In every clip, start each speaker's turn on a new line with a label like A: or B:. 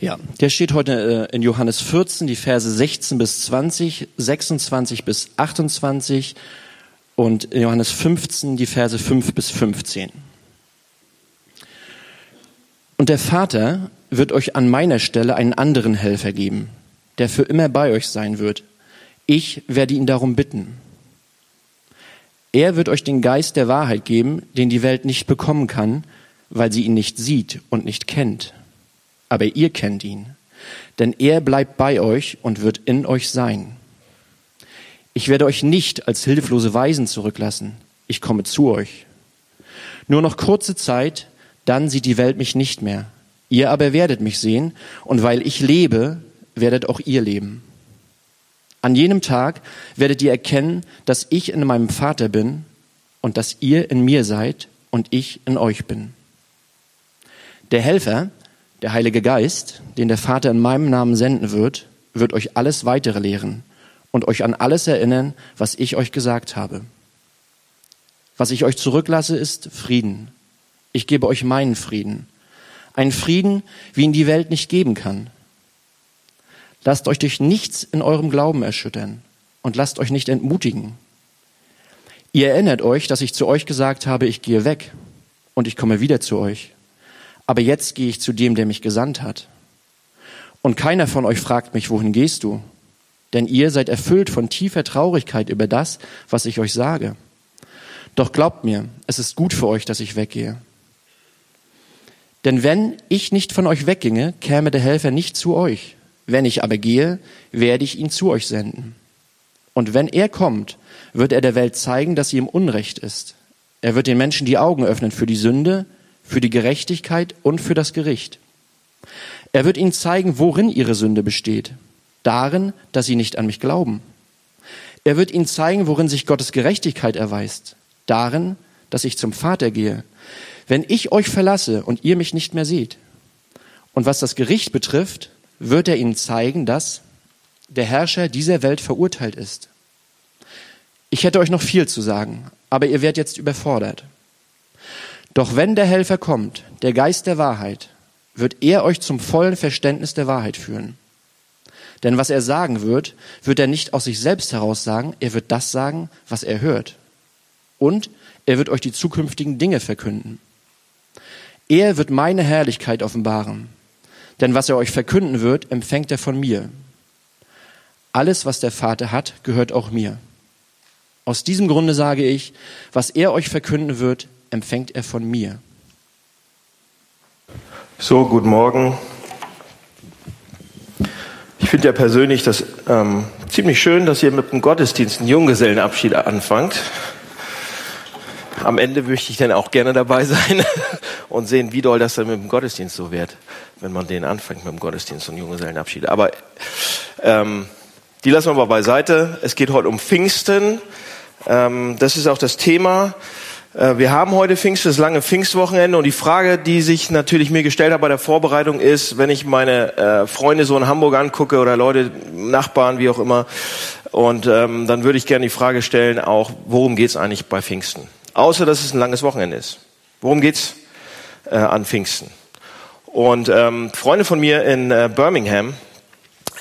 A: Ja, der steht heute äh, in Johannes 14, die Verse 16 bis 20, 26 bis 28 und in Johannes 15 die Verse 5 bis 15. Und der Vater wird euch an meiner Stelle einen anderen Helfer geben, der für immer bei euch sein wird. Ich werde ihn darum bitten. Er wird euch den Geist der Wahrheit geben, den die Welt nicht bekommen kann, weil sie ihn nicht sieht und nicht kennt. Aber ihr kennt ihn, denn er bleibt bei euch und wird in euch sein. Ich werde euch nicht als hilflose Weisen zurücklassen. Ich komme zu euch. Nur noch kurze Zeit, dann sieht die Welt mich nicht mehr. Ihr aber werdet mich sehen, und weil ich lebe, werdet auch ihr leben. An jenem Tag werdet ihr erkennen, dass ich in meinem Vater bin und dass ihr in mir seid und ich in euch bin. Der Helfer, der Heilige Geist, den der Vater in meinem Namen senden wird, wird euch alles weitere lehren und euch an alles erinnern, was ich euch gesagt habe. Was ich euch zurücklasse, ist Frieden. Ich gebe euch meinen Frieden. Ein Frieden, wie ihn die Welt nicht geben kann. Lasst euch durch nichts in eurem Glauben erschüttern und lasst euch nicht entmutigen. Ihr erinnert euch, dass ich zu euch gesagt habe, ich gehe weg und ich komme wieder zu euch. Aber jetzt gehe ich zu dem, der mich gesandt hat. Und keiner von euch fragt mich, wohin gehst du? Denn ihr seid erfüllt von tiefer Traurigkeit über das, was ich euch sage. Doch glaubt mir, es ist gut für euch, dass ich weggehe. Denn wenn ich nicht von euch wegginge, käme der Helfer nicht zu euch. Wenn ich aber gehe, werde ich ihn zu euch senden. Und wenn er kommt, wird er der Welt zeigen, dass sie im Unrecht ist. Er wird den Menschen die Augen öffnen für die Sünde, für die Gerechtigkeit und für das Gericht. Er wird ihnen zeigen, worin ihre Sünde besteht. Darin, dass sie nicht an mich glauben. Er wird ihnen zeigen, worin sich Gottes Gerechtigkeit erweist. Darin, dass ich zum Vater gehe. Wenn ich euch verlasse und ihr mich nicht mehr seht. Und was das Gericht betrifft, wird er ihnen zeigen, dass der Herrscher dieser Welt verurteilt ist. Ich hätte euch noch viel zu sagen, aber ihr werdet jetzt überfordert. Doch wenn der Helfer kommt, der Geist der Wahrheit, wird er euch zum vollen Verständnis der Wahrheit führen. Denn was er sagen wird, wird er nicht aus sich selbst heraus sagen, er wird das sagen, was er hört. Und er wird euch die zukünftigen Dinge verkünden. Er wird meine Herrlichkeit offenbaren. Denn was er euch verkünden wird, empfängt er von mir. Alles, was der Vater hat, gehört auch mir. Aus diesem Grunde sage ich, was er euch verkünden wird, empfängt er von mir.
B: So, guten Morgen. Ich finde ja persönlich das ähm, ziemlich schön, dass ihr mit dem Gottesdienst einen Junggesellenabschied anfangt. Am Ende möchte ich dann auch gerne dabei sein und sehen, wie doll das dann mit dem Gottesdienst so wird, wenn man den anfängt mit dem Gottesdienst und Junggesellenabschied. Aber ähm, die lassen wir mal beiseite. Es geht heute um Pfingsten. Ähm, das ist auch das Thema. Äh, wir haben heute Pfingsten, das lange Pfingstwochenende und die Frage, die sich natürlich mir gestellt hat bei der Vorbereitung ist, wenn ich meine äh, Freunde so in Hamburg angucke oder Leute, Nachbarn, wie auch immer, und ähm, dann würde ich gerne die Frage stellen, auch worum geht es eigentlich bei Pfingsten? Außer dass es ein langes Wochenende ist. Worum geht's äh, an Pfingsten? Und ähm, Freunde von mir in äh, Birmingham,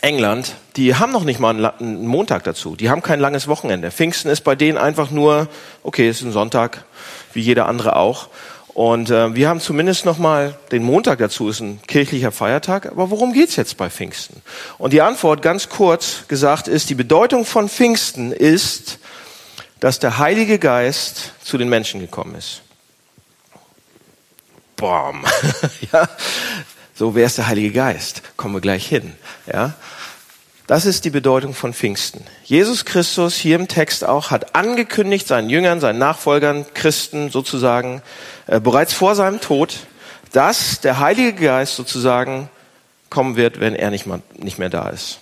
B: England, die haben noch nicht mal einen, einen, Montag dazu. Die haben kein langes Wochenende. Pfingsten ist bei denen einfach nur, okay, es ist ein Sonntag, wie jeder andere auch. Und äh, wir haben zumindest noch mal den Montag dazu, ist ein kirchlicher Feiertag. Aber worum geht's jetzt bei Pfingsten? Und die Antwort, ganz kurz gesagt, ist, die Bedeutung von Pfingsten ist, dass der Heilige Geist zu den Menschen gekommen ist. Bom. ja. So, wer ist der Heilige Geist? Kommen wir gleich hin. Ja. Das ist die Bedeutung von Pfingsten. Jesus Christus hier im Text auch hat angekündigt seinen Jüngern, seinen Nachfolgern, Christen sozusagen, äh, bereits vor seinem Tod, dass der Heilige Geist sozusagen kommen wird, wenn er nicht, mal, nicht mehr da ist.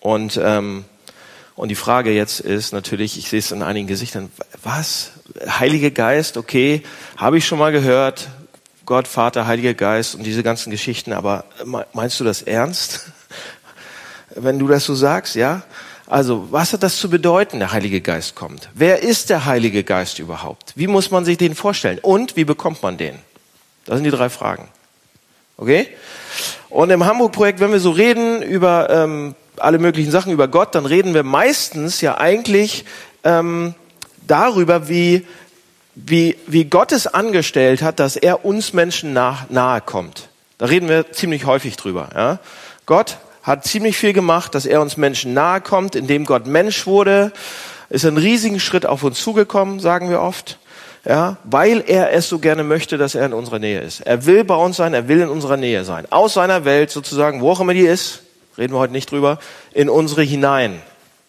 B: Und, ähm, und die Frage jetzt ist natürlich, ich sehe es in einigen Gesichtern, was? Heilige Geist, okay, habe ich schon mal gehört, Gott, Vater, Heiliger Geist und diese ganzen Geschichten, aber meinst du das ernst? Wenn du das so sagst, ja? Also, was hat das zu bedeuten, der Heilige Geist kommt? Wer ist der Heilige Geist überhaupt? Wie muss man sich den vorstellen? Und wie bekommt man den? Das sind die drei Fragen. Okay? Und im Hamburg-Projekt, wenn wir so reden über ähm, alle möglichen Sachen über Gott, dann reden wir meistens ja eigentlich ähm, darüber, wie, wie, wie Gott es angestellt hat, dass er uns Menschen nah, nahe kommt. Da reden wir ziemlich häufig drüber. Ja? Gott hat ziemlich viel gemacht, dass er uns Menschen nahe kommt, indem Gott Mensch wurde, ist einen riesigen Schritt auf uns zugekommen, sagen wir oft. Ja, weil er es so gerne möchte, dass er in unserer Nähe ist. Er will bei uns sein, er will in unserer Nähe sein. Aus seiner Welt sozusagen, wo auch immer die ist, reden wir heute nicht drüber, in unsere hinein.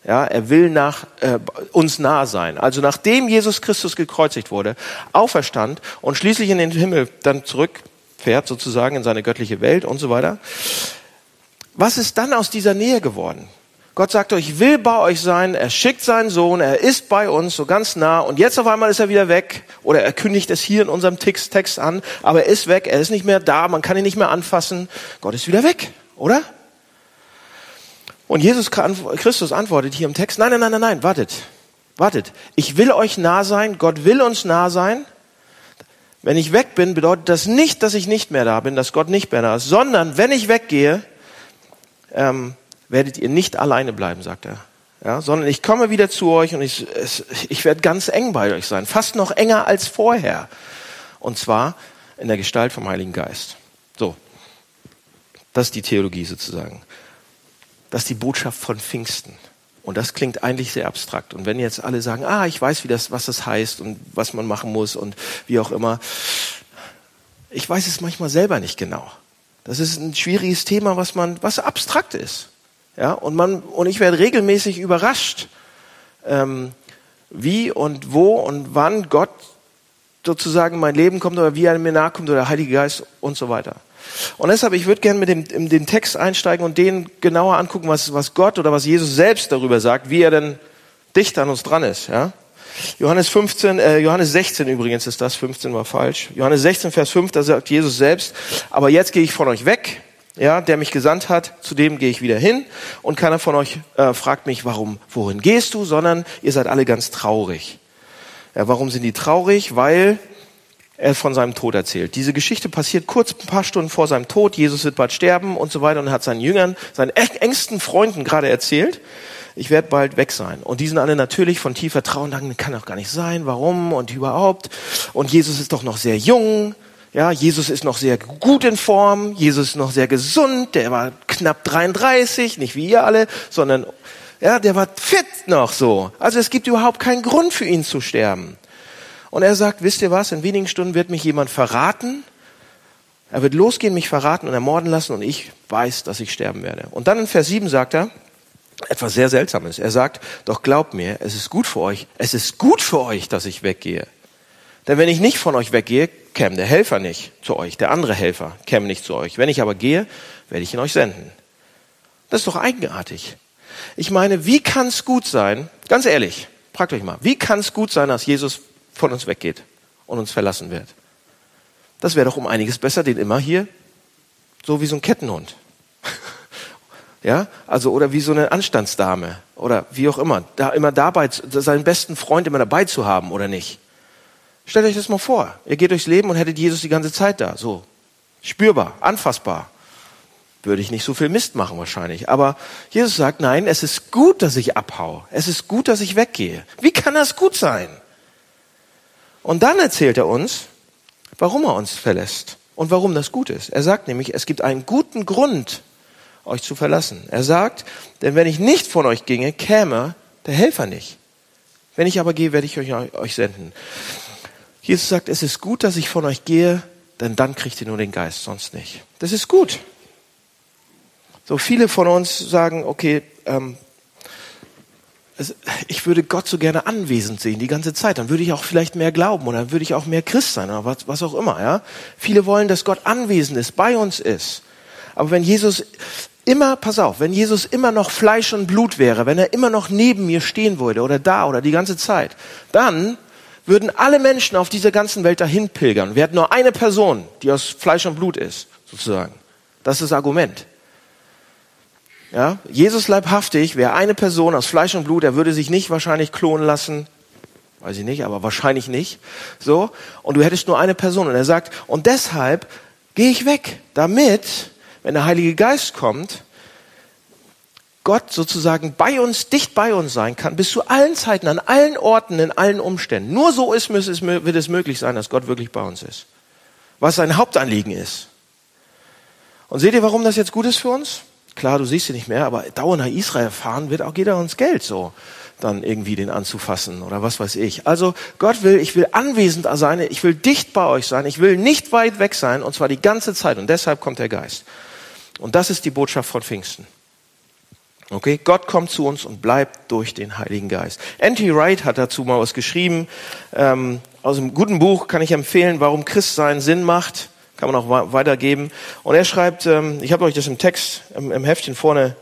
B: Ja, er will nach äh, uns nah sein. Also nachdem Jesus Christus gekreuzigt wurde, auferstand und schließlich in den Himmel dann zurückfährt sozusagen in seine göttliche Welt und so weiter. Was ist dann aus dieser Nähe geworden? Gott sagt euch, ich will bei euch sein, er schickt seinen Sohn, er ist bei uns so ganz nah und jetzt auf einmal ist er wieder weg oder er kündigt es hier in unserem Text an, aber er ist weg, er ist nicht mehr da, man kann ihn nicht mehr anfassen, Gott ist wieder weg, oder? Und Jesus Christus antwortet hier im Text, nein, nein, nein, nein, nein, wartet, wartet. Ich will euch nah sein, Gott will uns nah sein. Wenn ich weg bin, bedeutet das nicht, dass ich nicht mehr da bin, dass Gott nicht mehr da ist, sondern wenn ich weggehe, ähm, werdet ihr nicht alleine bleiben, sagt er. Ja, sondern ich komme wieder zu euch und ich, ich werde ganz eng bei euch sein, fast noch enger als vorher. Und zwar in der Gestalt vom Heiligen Geist. So, das ist die Theologie sozusagen. Das ist die Botschaft von Pfingsten. Und das klingt eigentlich sehr abstrakt. Und wenn jetzt alle sagen, ah, ich weiß, wie das, was das heißt und was man machen muss und wie auch immer, ich weiß es manchmal selber nicht genau. Das ist ein schwieriges Thema, was man, was abstrakt ist. Ja, und man, und ich werde regelmäßig überrascht, ähm, wie und wo und wann Gott sozusagen in mein Leben kommt oder wie er mir nahe kommt oder der Heilige Geist und so weiter. Und deshalb, ich würde gerne mit dem, in den Text einsteigen und den genauer angucken, was, was Gott oder was Jesus selbst darüber sagt, wie er denn dicht an uns dran ist. Ja? Johannes 15, äh, Johannes 16 übrigens ist das, 15 war falsch. Johannes 16, Vers 5, da sagt Jesus selbst, aber jetzt gehe ich von euch weg, ja, der mich gesandt hat, zu dem gehe ich wieder hin und keiner von euch äh, fragt mich, warum, wohin gehst du, sondern ihr seid alle ganz traurig. Ja, warum sind die traurig? Weil er von seinem Tod erzählt. Diese Geschichte passiert kurz ein paar Stunden vor seinem Tod. Jesus wird bald sterben und so weiter und hat seinen Jüngern, seinen engsten Freunden gerade erzählt, ich werde bald weg sein. Und die sind alle natürlich von tiefer Trauer und sagen, kann doch gar nicht sein, warum und überhaupt. Und Jesus ist doch noch sehr jung. Ja, Jesus ist noch sehr gut in Form. Jesus ist noch sehr gesund. Der war knapp 33, nicht wie ihr alle, sondern ja, der war fit noch so. Also es gibt überhaupt keinen Grund für ihn zu sterben. Und er sagt, wisst ihr was, in wenigen Stunden wird mich jemand verraten. Er wird losgehen, mich verraten und ermorden lassen und ich weiß, dass ich sterben werde. Und dann in Vers 7 sagt er etwas sehr Seltsames. Er sagt, doch glaubt mir, es ist gut für euch, es ist gut für euch, dass ich weggehe. Denn wenn ich nicht von euch weggehe, käme der Helfer nicht zu euch, der andere Helfer käme nicht zu euch. Wenn ich aber gehe, werde ich ihn euch senden. Das ist doch eigenartig. Ich meine, wie kann es gut sein, ganz ehrlich, fragt euch mal, wie kann es gut sein, dass Jesus von uns weggeht und uns verlassen wird. Das wäre doch um einiges besser, den immer hier, so wie so ein Kettenhund. ja, also, oder wie so eine Anstandsdame oder wie auch immer, da immer dabei, seinen besten Freund immer dabei zu haben oder nicht. Stellt euch das mal vor. Ihr geht durchs Leben und hättet Jesus die ganze Zeit da, so. Spürbar, anfassbar. Würde ich nicht so viel Mist machen wahrscheinlich. Aber Jesus sagt, nein, es ist gut, dass ich abhau. Es ist gut, dass ich weggehe. Wie kann das gut sein? Und dann erzählt er uns, warum er uns verlässt und warum das gut ist. Er sagt nämlich, es gibt einen guten Grund, euch zu verlassen. Er sagt, denn wenn ich nicht von euch ginge, käme der Helfer nicht. Wenn ich aber gehe, werde ich euch, euch senden. Jesus sagt, es ist gut, dass ich von euch gehe, denn dann kriegt ihr nur den Geist, sonst nicht. Das ist gut. So viele von uns sagen, okay, ähm, ich würde Gott so gerne anwesend sehen die ganze Zeit. Dann würde ich auch vielleicht mehr glauben oder dann würde ich auch mehr Christ sein oder was, was auch immer. Ja? Viele wollen, dass Gott anwesend ist, bei uns ist. Aber wenn Jesus immer, pass auf, wenn Jesus immer noch Fleisch und Blut wäre, wenn er immer noch neben mir stehen würde oder da oder die ganze Zeit, dann würden alle Menschen auf dieser ganzen Welt dahin pilgern. Wir hätten nur eine Person, die aus Fleisch und Blut ist, sozusagen. Das ist das Argument. Ja, Jesus leibhaftig wäre eine Person aus Fleisch und Blut, er würde sich nicht wahrscheinlich klonen lassen, weiß ich nicht, aber wahrscheinlich nicht. So, und du hättest nur eine Person und er sagt, und deshalb gehe ich weg, damit wenn der Heilige Geist kommt, Gott sozusagen bei uns, dicht bei uns sein kann, bis zu allen Zeiten, an allen Orten, in allen Umständen. Nur so ist, wird es möglich sein, dass Gott wirklich bei uns ist. Was sein Hauptanliegen ist. Und seht ihr, warum das jetzt gut ist für uns? Klar, du siehst sie nicht mehr, aber dauernd nach Israel fahren wird auch jeder uns Geld so dann irgendwie den anzufassen oder was weiß ich. Also Gott will, ich will anwesend sein, ich will dicht bei euch sein, ich will nicht weit weg sein und zwar die ganze Zeit und deshalb kommt der Geist. Und das ist die Botschaft von Pfingsten. Okay, Gott kommt zu uns und bleibt durch den Heiligen Geist. N.T. Wright hat dazu mal was geschrieben. Ähm, aus einem guten Buch kann ich empfehlen, warum Christsein Sinn macht. Kann man auch weitergeben. Und er schreibt, ähm, ich habe euch das im Text, im, im Heftchen vorne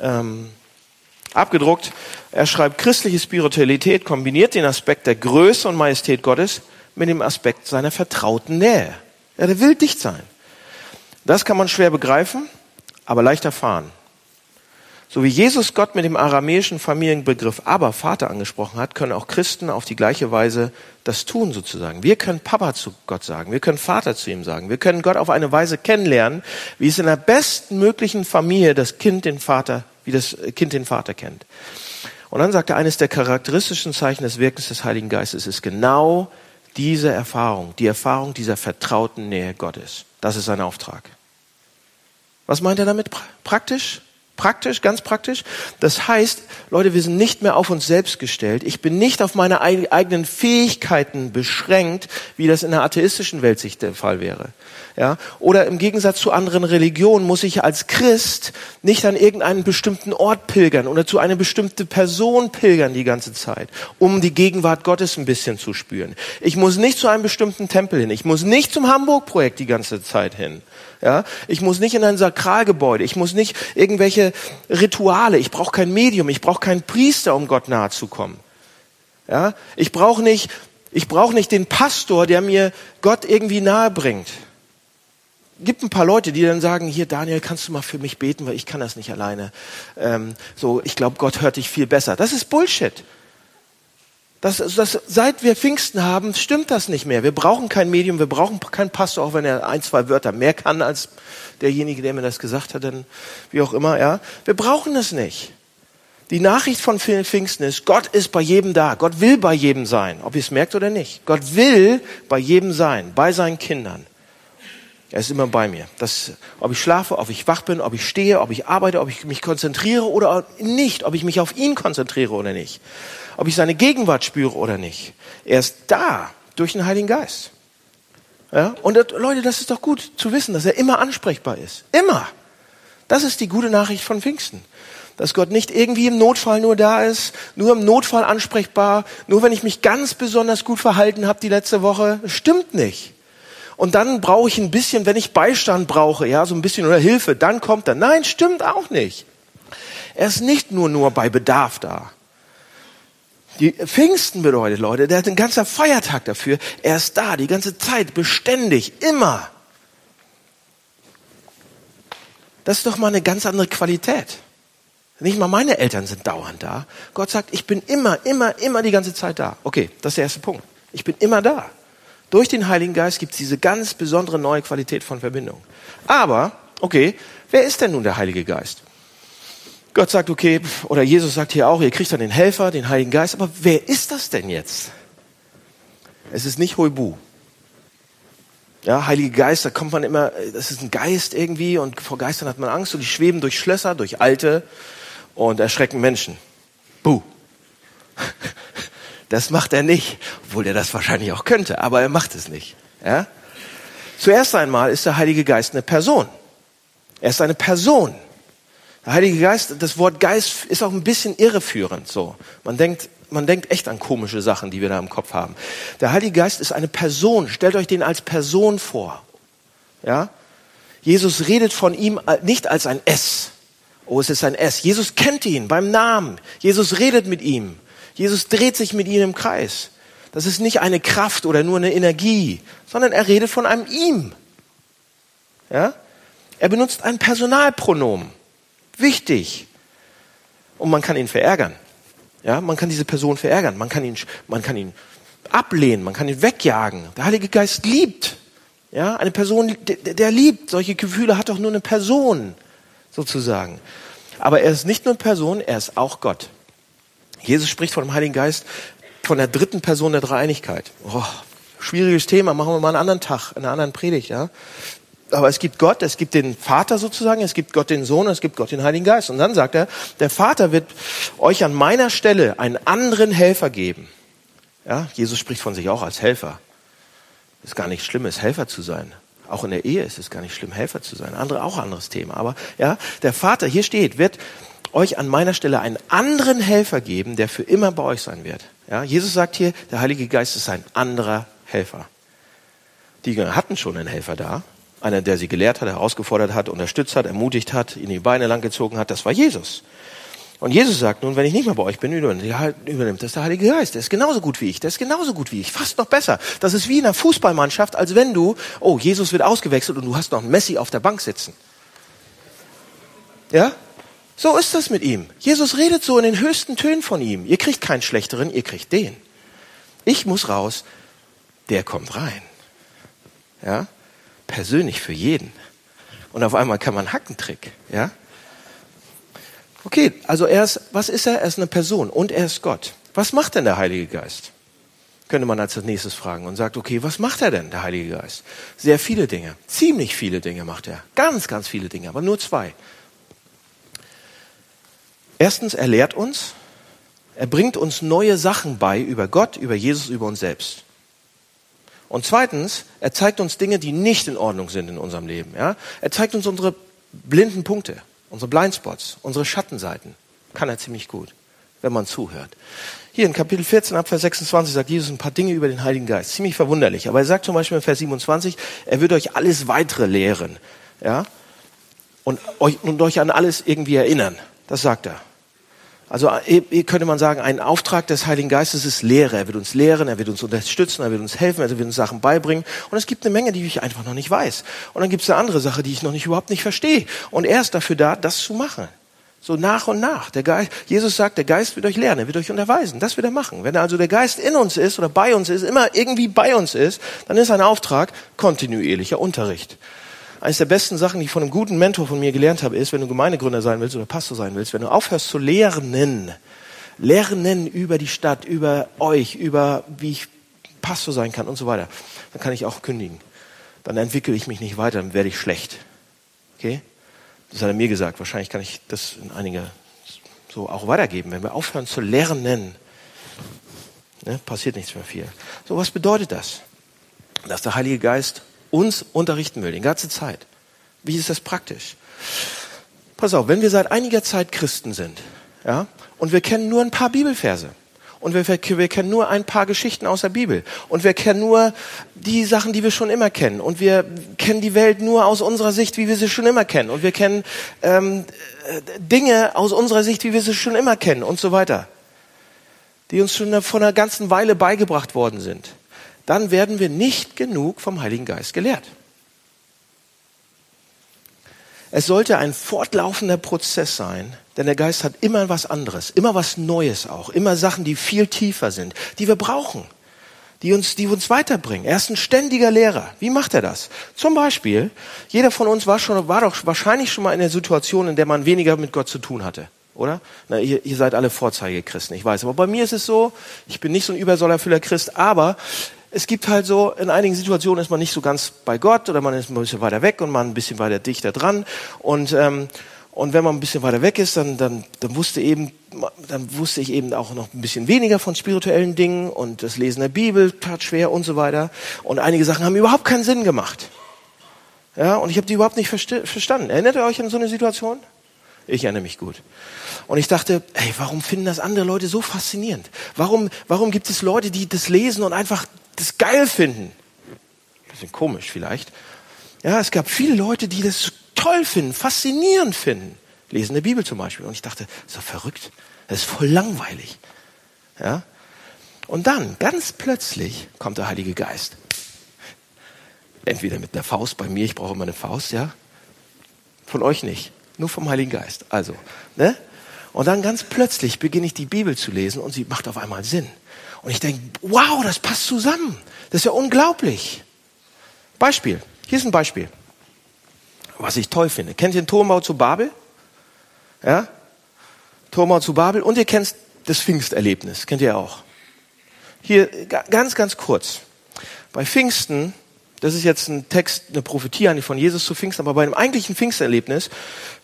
B: ähm, abgedruckt. Er schreibt, christliche Spiritualität kombiniert den Aspekt der Größe und Majestät Gottes mit dem Aspekt seiner vertrauten Nähe. Ja, der will dicht sein. Das kann man schwer begreifen, aber leicht erfahren. So wie Jesus Gott mit dem aramäischen Familienbegriff aber Vater angesprochen hat, können auch Christen auf die gleiche Weise das tun sozusagen. Wir können Papa zu Gott sagen, wir können Vater zu ihm sagen, wir können Gott auf eine Weise kennenlernen, wie es in der besten möglichen Familie das Kind den Vater, wie das Kind den Vater kennt. Und dann sagt er, eines der charakteristischen Zeichen des Wirkens des Heiligen Geistes ist genau diese Erfahrung, die Erfahrung dieser vertrauten Nähe Gottes. Das ist sein Auftrag. Was meint er damit praktisch? Praktisch, ganz praktisch. Das heißt, Leute, wir sind nicht mehr auf uns selbst gestellt. Ich bin nicht auf meine eigenen Fähigkeiten beschränkt, wie das in der atheistischen Welt sich der Fall wäre. Ja? Oder im Gegensatz zu anderen Religionen muss ich als Christ nicht an irgendeinen bestimmten Ort pilgern oder zu einer bestimmten Person pilgern die ganze Zeit, um die Gegenwart Gottes ein bisschen zu spüren. Ich muss nicht zu einem bestimmten Tempel hin. Ich muss nicht zum Hamburg-Projekt die ganze Zeit hin. Ja, ich muss nicht in ein Sakralgebäude, ich muss nicht irgendwelche Rituale, ich brauche kein Medium, ich brauche keinen Priester, um Gott nahe zu kommen. Ja, ich brauche nicht, ich brauche nicht den Pastor, der mir Gott irgendwie nahe bringt. Gibt ein paar Leute, die dann sagen: Hier, Daniel, kannst du mal für mich beten, weil ich kann das nicht alleine. Ähm, so, ich glaube, Gott hört dich viel besser. Das ist Bullshit. Das, das, seit wir Pfingsten haben, stimmt das nicht mehr. Wir brauchen kein Medium, wir brauchen keinen Pastor, auch wenn er ein, zwei Wörter mehr kann als derjenige, der mir das gesagt hat, denn wie auch immer, ja. Wir brauchen es nicht. Die Nachricht von Pfingsten ist, Gott ist bei jedem da. Gott will bei jedem sein, ob ihr es merkt oder nicht. Gott will bei jedem sein, bei seinen Kindern. Er ist immer bei mir. Das, ob ich schlafe, ob ich wach bin, ob ich stehe, ob ich arbeite, ob ich mich konzentriere oder nicht, ob ich mich auf ihn konzentriere oder nicht ob ich seine Gegenwart spüre oder nicht. Er ist da durch den Heiligen Geist. Ja? Und das, Leute, das ist doch gut zu wissen, dass er immer ansprechbar ist. Immer. Das ist die gute Nachricht von Pfingsten. Dass Gott nicht irgendwie im Notfall nur da ist, nur im Notfall ansprechbar, nur wenn ich mich ganz besonders gut verhalten habe die letzte Woche. stimmt nicht. Und dann brauche ich ein bisschen, wenn ich Beistand brauche, ja, so ein bisschen oder Hilfe, dann kommt er. Nein, stimmt auch nicht. Er ist nicht nur nur bei Bedarf da. Die Pfingsten bedeutet, Leute, der hat einen ganzen Feiertag dafür. Er ist da, die ganze Zeit, beständig, immer. Das ist doch mal eine ganz andere Qualität. Nicht mal meine Eltern sind dauernd da. Gott sagt, ich bin immer, immer, immer die ganze Zeit da. Okay, das ist der erste Punkt. Ich bin immer da. Durch den Heiligen Geist gibt es diese ganz besondere neue Qualität von Verbindung. Aber, okay, wer ist denn nun der Heilige Geist? Gott sagt, okay, oder Jesus sagt hier auch, ihr kriegt dann den Helfer, den Heiligen Geist, aber wer ist das denn jetzt? Es ist nicht Huibu. Ja, Heilige Geist, da kommt man immer, das ist ein Geist irgendwie und vor Geistern hat man Angst und die schweben durch Schlösser, durch alte und erschrecken Menschen. Buh. Das macht er nicht, obwohl er das wahrscheinlich auch könnte, aber er macht es nicht. Ja? Zuerst einmal ist der Heilige Geist eine Person. Er ist eine Person. Der Heilige Geist, das Wort Geist ist auch ein bisschen irreführend, so. Man denkt, man denkt echt an komische Sachen, die wir da im Kopf haben. Der Heilige Geist ist eine Person. Stellt euch den als Person vor. Ja? Jesus redet von ihm nicht als ein S. Oh, es ist ein S. Jesus kennt ihn beim Namen. Jesus redet mit ihm. Jesus dreht sich mit ihm im Kreis. Das ist nicht eine Kraft oder nur eine Energie, sondern er redet von einem ihm. Ja? Er benutzt ein Personalpronomen. Wichtig. Und man kann ihn verärgern. Ja, man kann diese Person verärgern. Man kann ihn, man kann ihn ablehnen. Man kann ihn wegjagen. Der Heilige Geist liebt.
A: Ja, eine Person, der, der liebt. Solche Gefühle hat doch nur eine Person, sozusagen. Aber er ist nicht nur eine Person, er ist auch Gott. Jesus spricht von dem Heiligen Geist, von der dritten Person der Dreieinigkeit. Oh, schwieriges Thema, machen wir mal einen anderen Tag, in einer anderen Predigt, ja. Aber es gibt Gott, es gibt den Vater sozusagen, es gibt Gott den Sohn, es gibt Gott den Heiligen Geist. Und dann sagt er, der Vater wird euch an meiner Stelle einen anderen Helfer geben. Ja, Jesus spricht von sich auch als Helfer. Ist gar nicht schlimm, ist Helfer zu sein. Auch in der Ehe ist es gar nicht schlimm, Helfer zu sein. Andere auch anderes Thema. Aber ja, der Vater, hier steht, wird euch an meiner Stelle einen anderen Helfer geben, der für immer bei euch sein wird. Ja, Jesus sagt hier, der Heilige Geist ist ein anderer Helfer. Die hatten schon einen Helfer da. Einer, der sie gelehrt hat, herausgefordert hat, unterstützt hat, ermutigt hat, ihnen die Beine langgezogen hat. Das war Jesus. Und Jesus sagt nun, wenn ich nicht mehr bei euch bin, übernimmt das der Heilige Geist. Der ist genauso gut wie ich. Der ist genauso gut wie ich. Fast noch besser. Das ist wie in einer Fußballmannschaft, als wenn du, oh, Jesus wird ausgewechselt und du hast noch Messi auf der Bank sitzen. Ja? So ist das mit ihm. Jesus redet so in den höchsten Tönen von ihm. Ihr kriegt keinen schlechteren, ihr kriegt den. Ich muss raus, der kommt rein. Ja? Persönlich für jeden. Und auf einmal kann man Hackentrick, ja? Okay, also er ist, was ist er? Er ist eine Person und er ist Gott. Was macht denn der Heilige Geist? Könnte man als nächstes fragen und sagt, okay, was macht er denn, der Heilige Geist? Sehr viele Dinge. Ziemlich viele Dinge macht er. Ganz, ganz viele Dinge, aber nur zwei. Erstens, er lehrt uns. Er bringt uns neue Sachen bei über Gott, über Jesus, über uns selbst. Und zweitens, er zeigt uns Dinge, die nicht in Ordnung sind in unserem Leben. Ja? Er zeigt uns unsere blinden Punkte unsere Blindspots, unsere Schattenseiten, kann er ziemlich gut, wenn man zuhört. Hier in Kapitel 14, Abvers 26 sagt Jesus ein paar Dinge über den Heiligen Geist. Ziemlich verwunderlich. Aber er sagt zum Beispiel in Vers 27, er wird euch alles weitere lehren. Ja? Und euch, und euch an alles irgendwie erinnern. Das sagt er. Also hier könnte man sagen, ein Auftrag des Heiligen Geistes ist Lehre. Er wird uns lehren, er wird uns unterstützen, er wird uns helfen, er wird uns Sachen beibringen. Und es gibt eine Menge, die ich einfach noch nicht weiß. Und dann gibt es eine andere Sache, die ich noch nicht überhaupt nicht verstehe. Und er ist dafür da, das zu machen. So nach und nach. Der Geist, Jesus sagt, der Geist wird euch lernen, er wird euch unterweisen. Das wird er machen. Wenn also der Geist in uns ist oder bei uns ist, immer irgendwie bei uns ist, dann ist ein Auftrag kontinuierlicher Unterricht. Eines der besten Sachen, die ich von einem guten Mentor von mir gelernt habe, ist, wenn du Gemeindegründer sein willst oder Pastor sein willst, wenn du aufhörst zu lernen, lernen über die Stadt, über euch, über wie ich Pastor sein kann und so weiter, dann kann ich auch kündigen. Dann entwickle ich mich nicht weiter, dann werde ich schlecht. Okay? Das hat er mir gesagt. Wahrscheinlich kann ich das in einige so auch weitergeben. Wenn wir aufhören zu lernen, ne, passiert nichts mehr viel. So, was bedeutet das? Dass der Heilige Geist uns unterrichten will, die ganze Zeit. Wie ist das praktisch? Pass auf, wenn wir seit einiger Zeit Christen sind, ja, und wir kennen nur ein paar Bibelverse, und wir, wir, kennen nur ein paar Geschichten aus der Bibel. Und wir kennen nur die Sachen, die wir schon immer kennen. Und wir kennen die Welt nur aus unserer Sicht, wie wir sie schon immer kennen. Und wir kennen ähm, Dinge aus unserer Sicht, wie wir sie schon immer kennen und so weiter. Die uns schon vor einer ganzen Weile beigebracht worden sind dann werden wir nicht genug vom Heiligen Geist gelehrt. Es sollte ein fortlaufender Prozess sein, denn der Geist hat immer was anderes, immer was Neues auch, immer Sachen, die viel tiefer sind, die wir brauchen, die uns, die uns weiterbringen. Er ist ein ständiger Lehrer. Wie macht er das? Zum Beispiel, jeder von uns war schon, war doch wahrscheinlich schon mal in der Situation, in der man weniger mit Gott zu tun hatte oder? Na, ihr, ihr seid alle Vorzeigechristen, ich weiß. Aber bei mir ist es so, ich bin nicht so ein Übersollerfüller Christ, aber es gibt halt so, in einigen Situationen ist man nicht so ganz bei Gott oder man ist ein bisschen weiter weg und man ein bisschen weiter dichter dran. Und, ähm, und wenn man ein bisschen weiter weg ist, dann, dann, dann wusste eben, dann wusste ich eben auch noch ein bisschen weniger von spirituellen Dingen und das Lesen der Bibel tat schwer und so weiter. Und einige Sachen haben überhaupt keinen Sinn gemacht. Ja, und ich habe die überhaupt nicht verstanden. Erinnert ihr euch an so eine Situation? Ich erinnere mich gut. Und ich dachte, ey, warum finden das andere Leute so faszinierend? Warum, warum gibt es Leute, die das lesen und einfach das geil finden. Bisschen komisch vielleicht. Ja, es gab viele Leute, die das toll finden, faszinierend finden. Lesen der Bibel zum Beispiel. Und ich dachte, so verrückt. Das ist voll langweilig. Ja. Und dann, ganz plötzlich, kommt der Heilige Geist. Entweder mit einer Faust, bei mir, ich brauche immer eine Faust, ja. Von euch nicht. Nur vom Heiligen Geist. Also, ne? Und dann ganz plötzlich beginne ich die Bibel zu lesen und sie macht auf einmal Sinn. Und ich denke, wow, das passt zusammen. Das ist ja unglaublich. Beispiel. Hier ist ein Beispiel, was ich toll finde. Kennt ihr den Turmbau zu Babel? Ja? Turmbau zu Babel. Und ihr kennt das Pfingsterlebnis. Kennt ihr auch. Hier ganz, ganz kurz. Bei Pfingsten das ist jetzt ein Text, eine Prophetie von Jesus zu Pfingsten, aber bei einem eigentlichen Pfingsterlebnis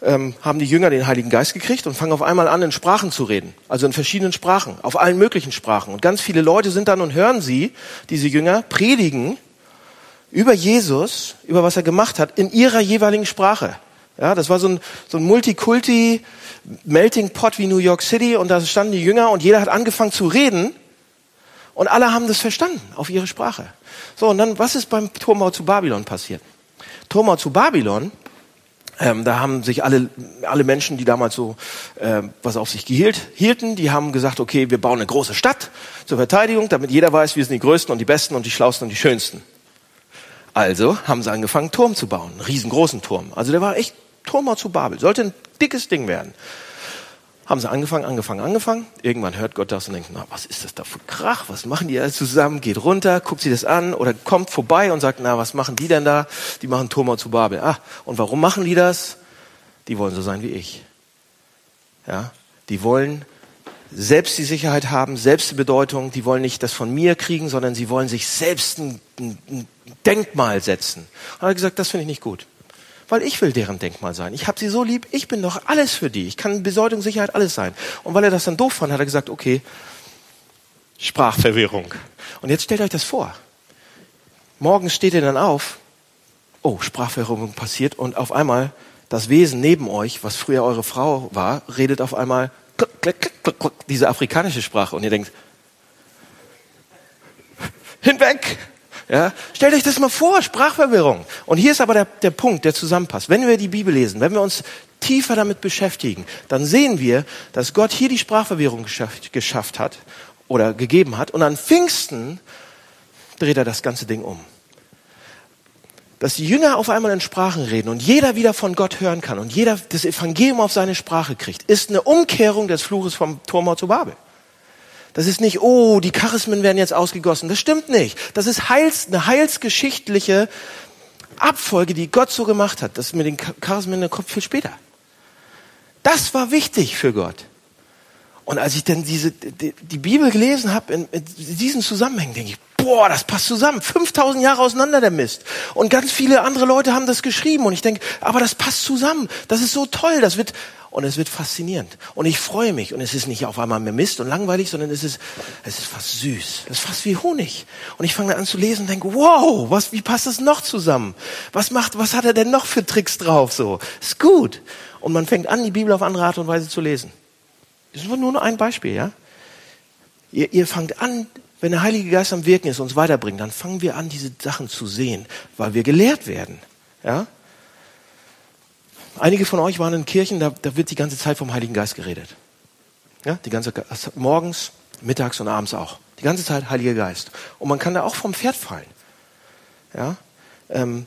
A: ähm, haben die Jünger den Heiligen Geist gekriegt und fangen auf einmal an, in Sprachen zu reden. Also in verschiedenen Sprachen, auf allen möglichen Sprachen. Und ganz viele Leute sind dann und hören sie, diese Jünger, predigen über Jesus, über was er gemacht hat, in ihrer jeweiligen Sprache. Ja, das war so ein, so ein Multikulti Melting Pot wie New York City und da standen die Jünger und jeder hat angefangen zu reden und alle haben das verstanden auf ihre Sprache. So, und dann, was ist beim Turmbau zu Babylon passiert? Turmbau zu Babylon, ähm, da haben sich alle, alle Menschen, die damals so äh, was auf sich gehielt, hielten, die haben gesagt, okay, wir bauen eine große Stadt zur Verteidigung, damit jeder weiß, wir sind die Größten und die Besten und die Schlausten und die Schönsten. Also haben sie angefangen, Turm zu bauen, einen riesengroßen Turm. Also der war echt Turmbau zu Babel, sollte ein dickes Ding werden haben sie angefangen, angefangen, angefangen. Irgendwann hört Gott das und denkt, na, was ist das da für Krach? Was machen die alle zusammen? Geht runter, guckt sie das an oder kommt vorbei und sagt, na, was machen die denn da? Die machen Turm zu Babel. Ah, und warum machen die das? Die wollen so sein wie ich. Ja, die wollen selbst die Sicherheit haben, selbst die Bedeutung. Die wollen nicht das von mir kriegen, sondern sie wollen sich selbst ein, ein Denkmal setzen. Und er hat gesagt, das finde ich nicht gut weil ich will deren Denkmal sein. Ich habe sie so lieb, ich bin doch alles für die. Ich kann Besoldung, Sicherheit, alles sein. Und weil er das dann doof fand, hat er gesagt, okay, Sprachverwirrung. Und jetzt stellt euch das vor. Morgens steht ihr dann auf, oh, Sprachverwirrung passiert und auf einmal das Wesen neben euch, was früher eure Frau war, redet auf einmal diese afrikanische Sprache und ihr denkt, hinweg, ja? Stellt euch das mal vor, Sprachverwirrung. Und hier ist aber der, der Punkt, der zusammenpasst. Wenn wir die Bibel lesen, wenn wir uns tiefer damit beschäftigen, dann sehen wir, dass Gott hier die Sprachverwirrung geschafft, geschafft hat oder gegeben hat. Und an Pfingsten dreht er das ganze Ding um. Dass die Jünger auf einmal in Sprachen reden und jeder wieder von Gott hören kann und jeder das Evangelium auf seine Sprache kriegt, ist eine Umkehrung des Fluches vom Turmau zu Babel. Das ist nicht, oh, die Charismen werden jetzt ausgegossen. Das stimmt nicht. Das ist heils, eine heilsgeschichtliche Abfolge, die Gott so gemacht hat. Das mit den Charismen kommt viel später. Das war wichtig für Gott. Und als ich dann diese, die, die Bibel gelesen habe, in, in diesen Zusammenhängen, denke ich, boah, das passt zusammen. 5000 Jahre auseinander der Mist. Und ganz viele andere Leute haben das geschrieben. Und ich denke, aber das passt zusammen. Das ist so toll. Das wird, und es wird faszinierend. Und ich freue mich. Und es ist nicht auf einmal mehr Mist und langweilig, sondern es ist, es ist fast süß. Es ist fast wie Honig. Und ich fange an zu lesen und denke, wow, was, wie passt das noch zusammen? Was macht, was hat er denn noch für Tricks drauf? So, ist gut. Und man fängt an, die Bibel auf andere Art und Weise zu lesen. Das ist nur ein Beispiel, ja? Ihr, ihr fangt an, wenn der Heilige Geist am Wirken ist, uns weiterbringt, dann fangen wir an, diese Sachen zu sehen, weil wir gelehrt werden, ja? Einige von euch waren in Kirchen, da, da wird die ganze Zeit vom Heiligen Geist geredet. Ja, die ganze morgens, mittags und abends auch. Die ganze Zeit Heiliger Geist. Und man kann da auch vom Pferd fallen. Ja, ähm,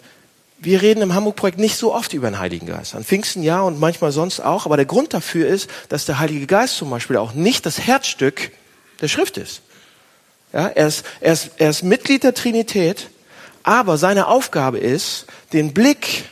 A: wir reden im Hamburg-Projekt nicht so oft über den Heiligen Geist. An Pfingsten ja und manchmal sonst auch. Aber der Grund dafür ist, dass der Heilige Geist zum Beispiel auch nicht das Herzstück der Schrift ist. Ja, er ist, er ist, er ist Mitglied der Trinität, aber seine Aufgabe ist, den Blick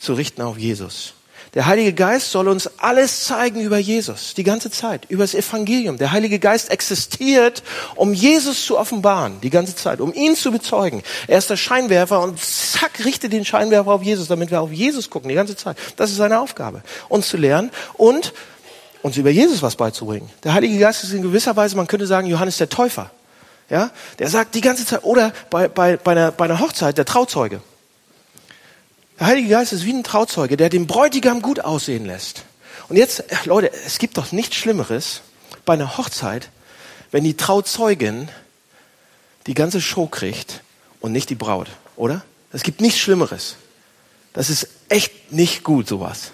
A: zu richten auf Jesus. Der Heilige Geist soll uns alles zeigen über Jesus, die ganze Zeit, über das Evangelium. Der Heilige Geist existiert, um Jesus zu offenbaren, die ganze Zeit, um ihn zu bezeugen. Er ist der Scheinwerfer und zack, richtet den Scheinwerfer auf Jesus, damit wir auf Jesus gucken, die ganze Zeit. Das ist seine Aufgabe, uns zu lernen und uns über Jesus was beizubringen. Der Heilige Geist ist in gewisser Weise, man könnte sagen, Johannes der Täufer. Ja, der sagt die ganze Zeit, oder bei, bei, bei, einer, bei einer Hochzeit, der Trauzeuge. Der Heilige Geist ist wie ein Trauzeuge, der den Bräutigam gut aussehen lässt. Und jetzt, Leute, es gibt doch nichts Schlimmeres bei einer Hochzeit, wenn die Trauzeugin die ganze Show kriegt und nicht die Braut, oder? Es gibt nichts Schlimmeres. Das ist echt nicht gut, sowas.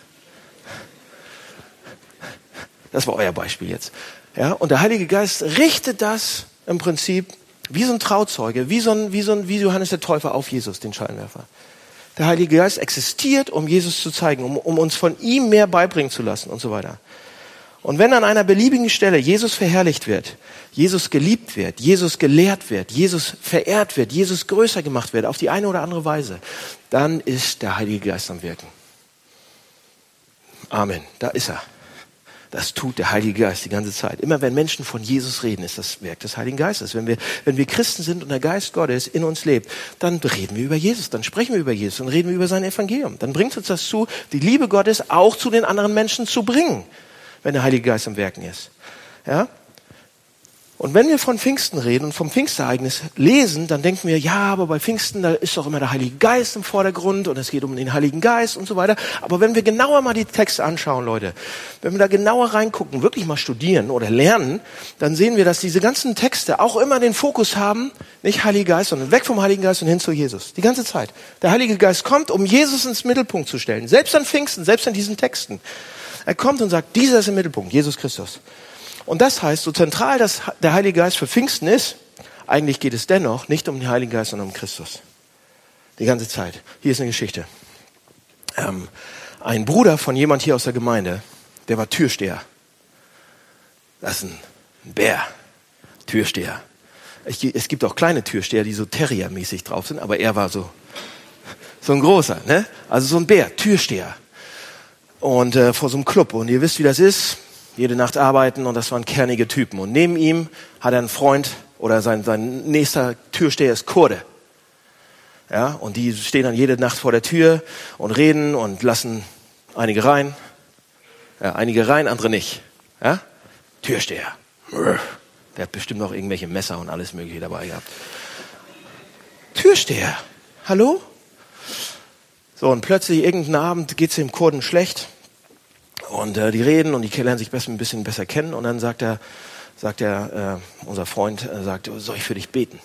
A: Das war euer Beispiel jetzt. Ja, und der Heilige Geist richtet das im Prinzip wie so ein Trauzeuge, wie so ein, wie so ein, wie Johannes der Täufer auf Jesus, den Scheinwerfer. Der Heilige Geist existiert, um Jesus zu zeigen, um, um uns von ihm mehr beibringen zu lassen und so weiter. Und wenn an einer beliebigen Stelle Jesus verherrlicht wird, Jesus geliebt wird, Jesus gelehrt wird, Jesus verehrt wird, Jesus größer gemacht wird, auf die eine oder andere Weise, dann ist der Heilige Geist am Wirken. Amen. Da ist er. Das tut der Heilige Geist die ganze Zeit. Immer wenn Menschen von Jesus reden, ist das Werk des Heiligen Geistes. Wenn wir, wenn wir Christen sind und der Geist Gottes in uns lebt, dann reden wir über Jesus, dann sprechen wir über Jesus und reden wir über sein Evangelium. Dann bringt uns das zu, die Liebe Gottes auch zu den anderen Menschen zu bringen, wenn der Heilige Geist am Wirken ist. Ja? Und wenn wir von Pfingsten reden und vom Pfingstereignis lesen, dann denken wir, ja, aber bei Pfingsten, da ist doch immer der Heilige Geist im Vordergrund und es geht um den Heiligen Geist und so weiter. Aber wenn wir genauer mal die Texte anschauen, Leute, wenn wir da genauer reingucken, wirklich mal studieren oder lernen, dann sehen wir, dass diese ganzen Texte auch immer den Fokus haben, nicht Heiliger Geist, sondern weg vom Heiligen Geist und hin zu Jesus. Die ganze Zeit. Der Heilige Geist kommt, um Jesus ins Mittelpunkt zu stellen. Selbst an Pfingsten, selbst an diesen Texten. Er kommt und sagt, dieser ist im Mittelpunkt, Jesus Christus. Und das heißt, so zentral dass der Heilige Geist für Pfingsten ist, eigentlich geht es dennoch nicht um den Heiligen Geist, sondern um Christus. Die ganze Zeit. Hier ist eine Geschichte. Ähm, ein Bruder von jemand hier aus der Gemeinde, der war Türsteher. Das ist ein Bär. Türsteher. es gibt auch kleine Türsteher, die so Terrier-mäßig drauf sind, aber er war so, so ein großer, ne? Also so ein Bär, Türsteher. Und äh, vor so einem Club. Und ihr wisst, wie das ist jede Nacht arbeiten und das waren kernige Typen. Und neben ihm hat er einen Freund oder sein, sein nächster Türsteher ist Kurde. Ja, und die stehen dann jede Nacht vor der Tür und reden und lassen einige rein. Ja, einige rein, andere nicht. Ja? Türsteher. Der hat bestimmt noch irgendwelche Messer und alles Mögliche dabei gehabt. Türsteher. Hallo? So, und plötzlich irgendeinen Abend geht's dem Kurden schlecht und äh, die reden und die lernen sich besser, ein bisschen besser kennen. Und dann sagt er, sagt er, äh, unser Freund, äh, sagt, soll ich für dich beten?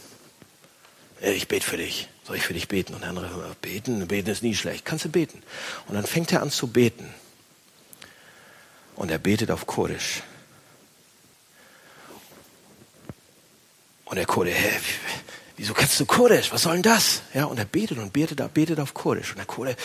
A: Ich bete für dich. Soll ich für dich beten? Und der andere, beten? Beten ist nie schlecht. Kannst du beten? Und dann fängt er an zu beten. Und er betet auf Kurdisch. Und der Kurde, hä, wieso kennst du Kurdisch? Was soll denn das? Ja, und er betet und betet, betet auf Kurdisch. Und der Kurde,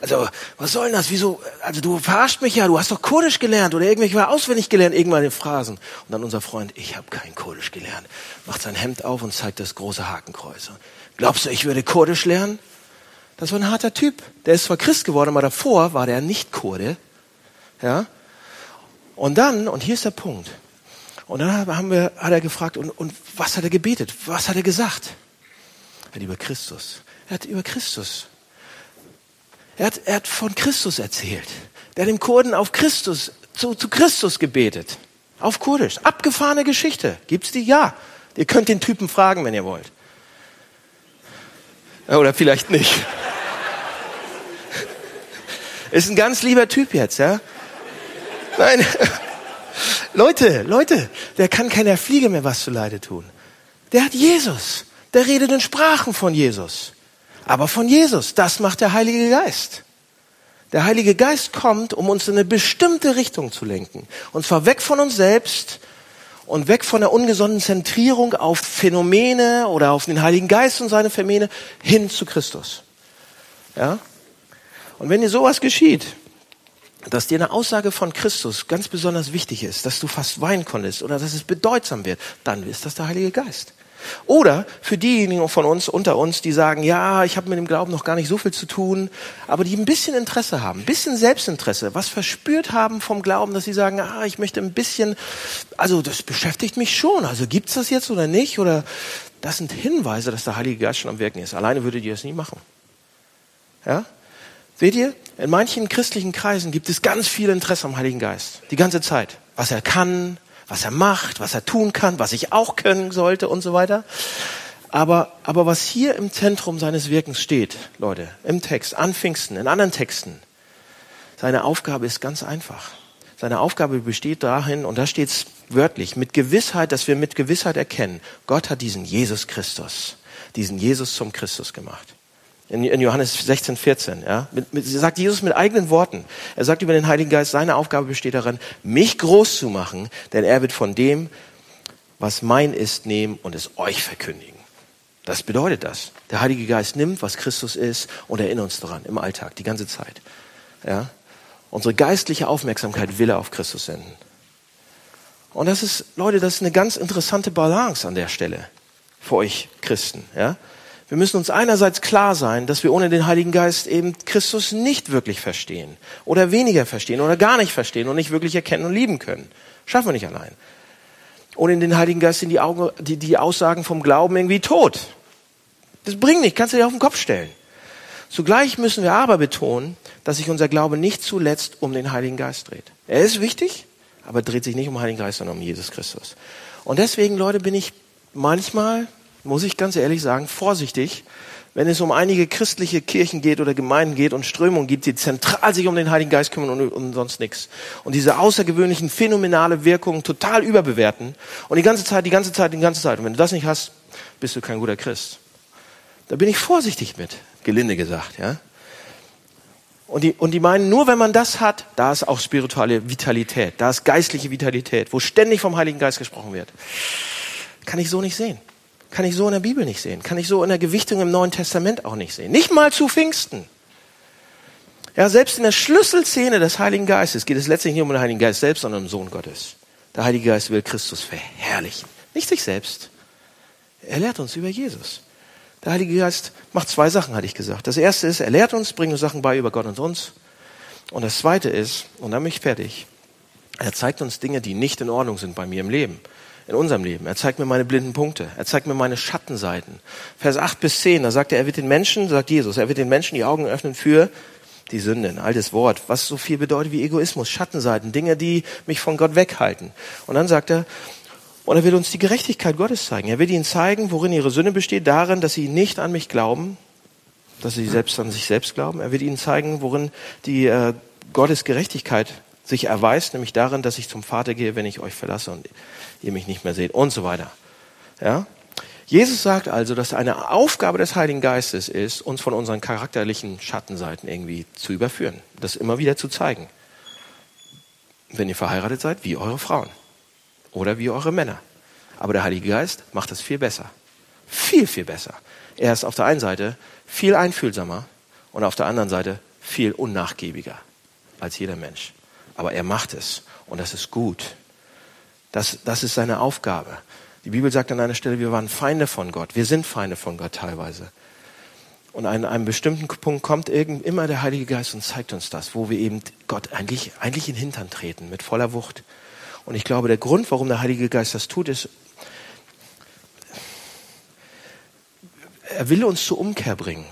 A: also, was soll denn das? Wieso, also du verarscht mich ja, du hast doch Kurdisch gelernt oder irgendwelche auswendig gelernt, irgendwann in Phrasen. Und dann unser Freund, ich habe kein Kurdisch gelernt, macht sein Hemd auf und zeigt das große Hakenkreuz. Glaubst du, ich würde Kurdisch lernen? Das war ein harter Typ. Der ist zwar Christ geworden, aber davor war der nicht Kurde. Ja? Und dann, und hier ist der Punkt. Und dann haben wir, hat er gefragt, und, und was hat er gebetet? Was hat er gesagt? Hat über Christus. Er hat über Christus. Er hat, er hat von Christus erzählt. Der hat dem Kurden auf Christus, zu, zu Christus gebetet. Auf Kurdisch. Abgefahrene Geschichte. Gibt's die? Ja. Ihr könnt den Typen fragen, wenn ihr wollt. Oder vielleicht nicht. Ist ein ganz lieber Typ jetzt, ja? Nein. Leute, Leute, der kann keiner Fliege mehr was zu Leide tun. Der hat Jesus der redet in Sprachen von Jesus. Aber von Jesus, das macht der Heilige Geist. Der Heilige Geist kommt, um uns in eine bestimmte Richtung zu lenken. Und zwar weg von uns selbst und weg von der ungesunden Zentrierung auf Phänomene oder auf den Heiligen Geist und seine Phänomene hin zu Christus. Ja? Und wenn dir sowas geschieht, dass dir eine Aussage von Christus ganz besonders wichtig ist, dass du fast weinen konntest oder dass es bedeutsam wird, dann ist das der Heilige Geist. Oder für diejenigen von uns, unter uns, die sagen, ja, ich habe mit dem Glauben noch gar nicht so viel zu tun, aber die ein bisschen Interesse haben, ein bisschen Selbstinteresse, was verspürt haben vom Glauben, dass sie sagen, ah, ich möchte ein bisschen, also das beschäftigt mich schon, also gibt's das jetzt oder nicht? Oder das sind Hinweise, dass der Heilige Geist schon am Wirken ist. Alleine würdet ihr das nie machen. Ja? Seht ihr, in manchen christlichen Kreisen gibt es ganz viel Interesse am Heiligen Geist. Die ganze Zeit. Was er kann, was er macht, was er tun kann, was ich auch können sollte und so weiter. Aber, aber was hier im Zentrum seines Wirkens steht, Leute, im Text, an Pfingsten, in anderen Texten, seine Aufgabe ist ganz einfach. Seine Aufgabe besteht dahin, und da steht es wörtlich, mit Gewissheit, dass wir mit Gewissheit erkennen, Gott hat diesen Jesus Christus, diesen Jesus zum Christus gemacht. In, in Johannes 16, 14. Ja? Mit, mit, sagt Jesus mit eigenen Worten. Er sagt über den Heiligen Geist, seine Aufgabe besteht darin, mich groß zu machen, denn er wird von dem, was mein ist, nehmen und es euch verkündigen. Das bedeutet das. Der Heilige Geist nimmt, was Christus ist, und erinnert uns daran im Alltag, die ganze Zeit. Ja? Unsere geistliche Aufmerksamkeit will er auf Christus senden. Und das ist, Leute, das ist eine ganz interessante Balance an der Stelle für euch Christen, ja. Wir müssen uns einerseits klar sein, dass wir ohne den Heiligen Geist eben Christus nicht wirklich verstehen oder weniger verstehen oder gar nicht verstehen und nicht wirklich erkennen und lieben können. Schaffen wir nicht allein. Ohne den Heiligen Geist sind die, Augen, die, die Aussagen vom Glauben irgendwie tot. Das bringt nicht, kannst du dir auf den Kopf stellen. Zugleich müssen wir aber betonen, dass sich unser Glaube nicht zuletzt um den Heiligen Geist dreht. Er ist wichtig, aber dreht sich nicht um den Heiligen Geist, sondern um Jesus Christus. Und deswegen, Leute, bin ich manchmal muss ich ganz ehrlich sagen, vorsichtig, wenn es um einige christliche Kirchen geht oder Gemeinden geht und Strömungen gibt, die zentral sich um den Heiligen Geist kümmern und um sonst nichts. Und diese außergewöhnlichen, phänomenale Wirkungen total überbewerten. Und die ganze Zeit, die ganze Zeit, die ganze Zeit. Und wenn du das nicht hast, bist du kein guter Christ. Da bin ich vorsichtig mit, gelinde gesagt, ja. Und die, und die meinen, nur wenn man das hat, da ist auch spirituelle Vitalität, da ist geistliche Vitalität, wo ständig vom Heiligen Geist gesprochen wird. Kann ich so nicht sehen. Kann ich so in der Bibel nicht sehen. Kann ich so in der Gewichtung im Neuen Testament auch nicht sehen. Nicht mal zu Pfingsten. Ja, selbst in der Schlüsselszene des Heiligen Geistes geht es letztlich nicht um den Heiligen Geist selbst, sondern um den Sohn Gottes. Der Heilige Geist will Christus verherrlichen. Nicht sich selbst. Er lehrt uns über Jesus. Der Heilige Geist macht zwei Sachen, hatte ich gesagt. Das erste ist, er lehrt uns, bringt uns Sachen bei über Gott und uns. Und das zweite ist, und dann bin ich fertig, er zeigt uns Dinge, die nicht in Ordnung sind bei mir im Leben in unserem Leben. Er zeigt mir meine blinden Punkte. Er zeigt mir meine Schattenseiten. Vers 8 bis 10, da sagt er, er wird den Menschen, sagt Jesus, er wird den Menschen die Augen öffnen für die Sünde, ein altes Wort, was so viel bedeutet wie Egoismus, Schattenseiten, Dinge, die mich von Gott weghalten. Und dann sagt er, und er will uns die Gerechtigkeit Gottes zeigen. Er will ihnen zeigen, worin ihre Sünde besteht, darin, dass sie nicht an mich glauben, dass sie selbst an sich selbst glauben. Er will ihnen zeigen, worin die äh, Gottes Gerechtigkeit sich erweist, nämlich darin, dass ich zum Vater gehe, wenn ich euch verlasse und ihr mich nicht mehr seht und so weiter. Ja? Jesus sagt also, dass eine Aufgabe des Heiligen Geistes ist, uns von unseren charakterlichen Schattenseiten irgendwie zu überführen, das immer wieder zu zeigen. Wenn ihr verheiratet seid, wie eure Frauen oder wie eure Männer. Aber der Heilige Geist macht das viel besser. Viel, viel besser. Er ist auf der einen Seite viel einfühlsamer und auf der anderen Seite viel unnachgiebiger als jeder Mensch. Aber er macht es und das ist gut. Das, das ist seine Aufgabe. Die Bibel sagt an einer Stelle, wir waren Feinde von Gott. Wir sind Feinde von Gott teilweise. Und an einem bestimmten Punkt kommt irgend, immer der Heilige Geist und zeigt uns das, wo wir eben Gott eigentlich, eigentlich in den Hintern treten, mit voller Wucht. Und ich glaube, der Grund, warum der Heilige Geist das tut, ist, er will uns zur Umkehr bringen.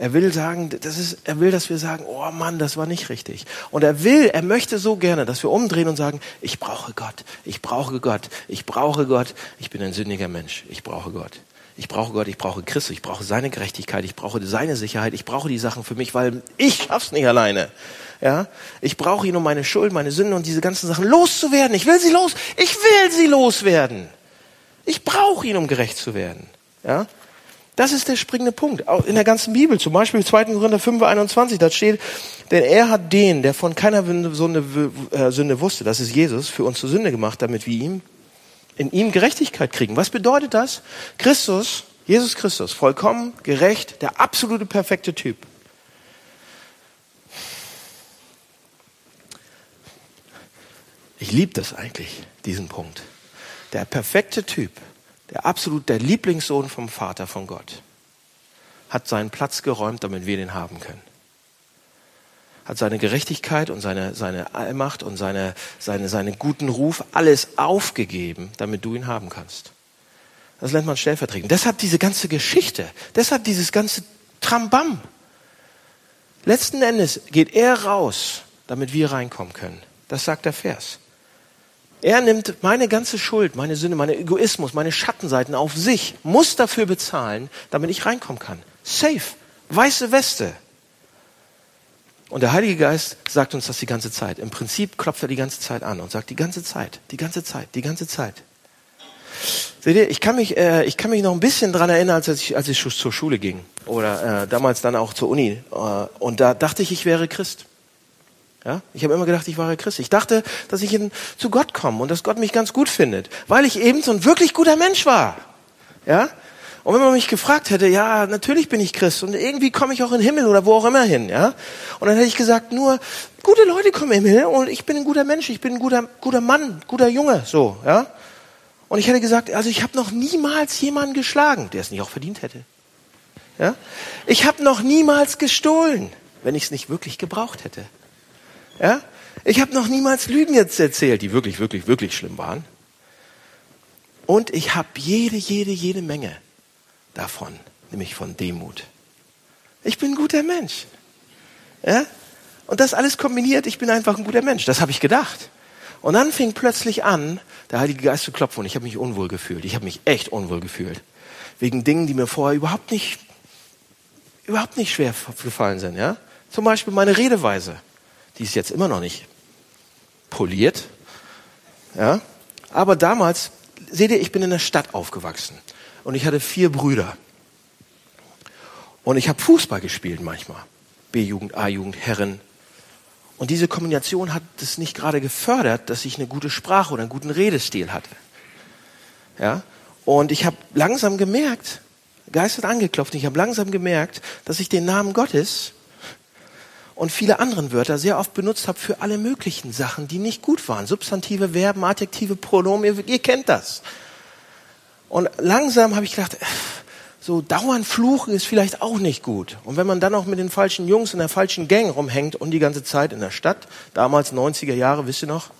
A: Er will sagen, das ist, er will, dass wir sagen, oh Mann, das war nicht richtig. Und er will, er möchte so gerne, dass wir umdrehen und sagen, ich brauche Gott, ich brauche Gott, ich brauche Gott, ich bin ein sündiger Mensch, ich brauche Gott. Ich brauche Gott, ich brauche Christus, ich brauche seine Gerechtigkeit, ich brauche seine Sicherheit, ich brauche die Sachen für mich, weil ich schaff's nicht alleine. Ja, ich brauche ihn, um meine Schuld, meine Sünden und diese ganzen Sachen loszuwerden. Ich will sie los, ich will sie loswerden. Ich brauche ihn, um gerecht zu werden. Ja, das ist der springende Punkt. Auch in der ganzen Bibel, zum Beispiel 2. Korinther 5, 21, da steht, denn er hat den, der von keiner Sünde, äh, Sünde wusste, das ist Jesus, für uns zur Sünde gemacht, damit wir ihm, in ihm Gerechtigkeit kriegen. Was bedeutet das? Christus, Jesus Christus, vollkommen, gerecht, der absolute perfekte Typ. Ich liebe das eigentlich, diesen Punkt. Der perfekte Typ der absolut der Lieblingssohn vom Vater von Gott, hat seinen Platz geräumt, damit wir den haben können. Hat seine Gerechtigkeit und seine, seine Allmacht und seine, seine, seinen guten Ruf alles aufgegeben, damit du ihn haben kannst. Das nennt man stellvertretend. Deshalb diese ganze Geschichte, deshalb dieses ganze Trambam. Letzten Endes geht er raus, damit wir reinkommen können. Das sagt der Vers. Er nimmt meine ganze Schuld, meine Sünde, meine Egoismus, meine Schattenseiten auf sich, muss dafür bezahlen, damit ich reinkommen kann. Safe. Weiße Weste. Und der Heilige Geist sagt uns das die ganze Zeit. Im Prinzip klopft er die ganze Zeit an und sagt die ganze Zeit, die ganze Zeit, die ganze Zeit. Seht ihr, ich kann mich, äh, ich kann mich noch ein bisschen dran erinnern, als ich, als ich zur Schule ging oder äh, damals dann auch zur Uni. Äh, und da dachte ich, ich wäre Christ. Ja? Ich habe immer gedacht, ich war Christ. Ich dachte, dass ich in, zu Gott komme und dass Gott mich ganz gut findet, weil ich eben so ein wirklich guter Mensch war. Ja? Und wenn man mich gefragt hätte, ja, natürlich bin ich Christ und irgendwie komme ich auch in den Himmel oder wo auch immer hin, ja. Und dann hätte ich gesagt, nur gute Leute kommen im Himmel und ich bin ein guter Mensch, ich bin ein guter, guter Mann, guter Junge, so, ja. Und ich hätte gesagt, also ich habe noch niemals jemanden geschlagen, der es nicht auch verdient hätte. Ja? Ich habe noch niemals gestohlen, wenn ich es nicht wirklich gebraucht hätte. Ja? Ich habe noch niemals Lügen jetzt erzählt, die wirklich, wirklich, wirklich schlimm waren. Und ich habe jede, jede, jede Menge davon, nämlich von Demut. Ich bin ein guter Mensch. Ja? Und das alles kombiniert, ich bin einfach ein guter Mensch. Das habe ich gedacht. Und dann fing plötzlich an, der Heilige Geist zu klopfen und ich habe mich unwohl gefühlt. Ich habe mich echt unwohl gefühlt. Wegen Dingen, die mir vorher überhaupt nicht, überhaupt nicht schwer gefallen sind. Ja? Zum Beispiel meine Redeweise. Die ist jetzt immer noch nicht poliert. Ja? Aber damals, seht ihr, ich bin in der Stadt aufgewachsen und ich hatte vier Brüder. Und ich habe Fußball gespielt manchmal. B-Jugend, A-Jugend, Herren. Und diese Kombination hat es nicht gerade gefördert, dass ich eine gute Sprache oder einen guten Redestil hatte. Ja? Und ich habe langsam gemerkt, Geist hat angeklopft, ich habe langsam gemerkt, dass ich den Namen Gottes und viele anderen Wörter sehr oft benutzt habe für alle möglichen Sachen, die nicht gut waren. Substantive, Verben, Adjektive, Pronomen, ihr, ihr kennt das. Und langsam habe ich gedacht, äh, so dauernd fluchen ist vielleicht auch nicht gut. Und wenn man dann auch mit den falschen Jungs in der falschen Gang rumhängt und die ganze Zeit in der Stadt, damals 90er Jahre, wisst ihr noch?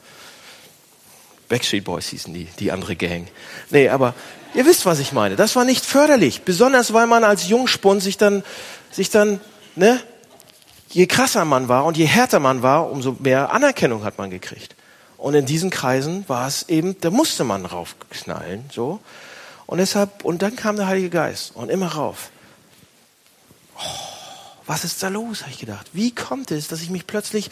A: Backstreet Boys hießen die, die andere Gang. Nee, aber ihr wisst, was ich meine. Das war nicht förderlich. Besonders, weil man als Jungspund sich dann, sich dann, ne, je krasser man war und je härter man war, umso mehr Anerkennung hat man gekriegt. Und in diesen Kreisen war es eben, da musste man raufknallen, so. Und deshalb, und dann kam der Heilige Geist und immer rauf. Oh, was ist da los, habe ich gedacht. Wie kommt es, dass ich mich plötzlich,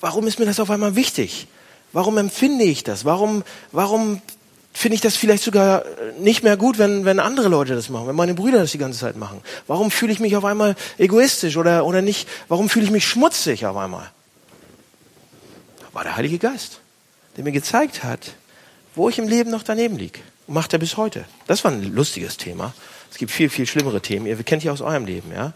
A: warum ist mir das auf einmal wichtig? Warum empfinde ich das? Warum, warum finde ich das vielleicht sogar nicht mehr gut, wenn, wenn andere Leute das machen, wenn meine Brüder das die ganze Zeit machen? Warum fühle ich mich auf einmal egoistisch oder, oder nicht? Warum fühle ich mich schmutzig auf einmal? War der Heilige Geist, der mir gezeigt hat, wo ich im Leben noch daneben liege. Und macht er bis heute. Das war ein lustiges Thema. Es gibt viel, viel schlimmere Themen. Ihr kennt die aus eurem Leben, ja?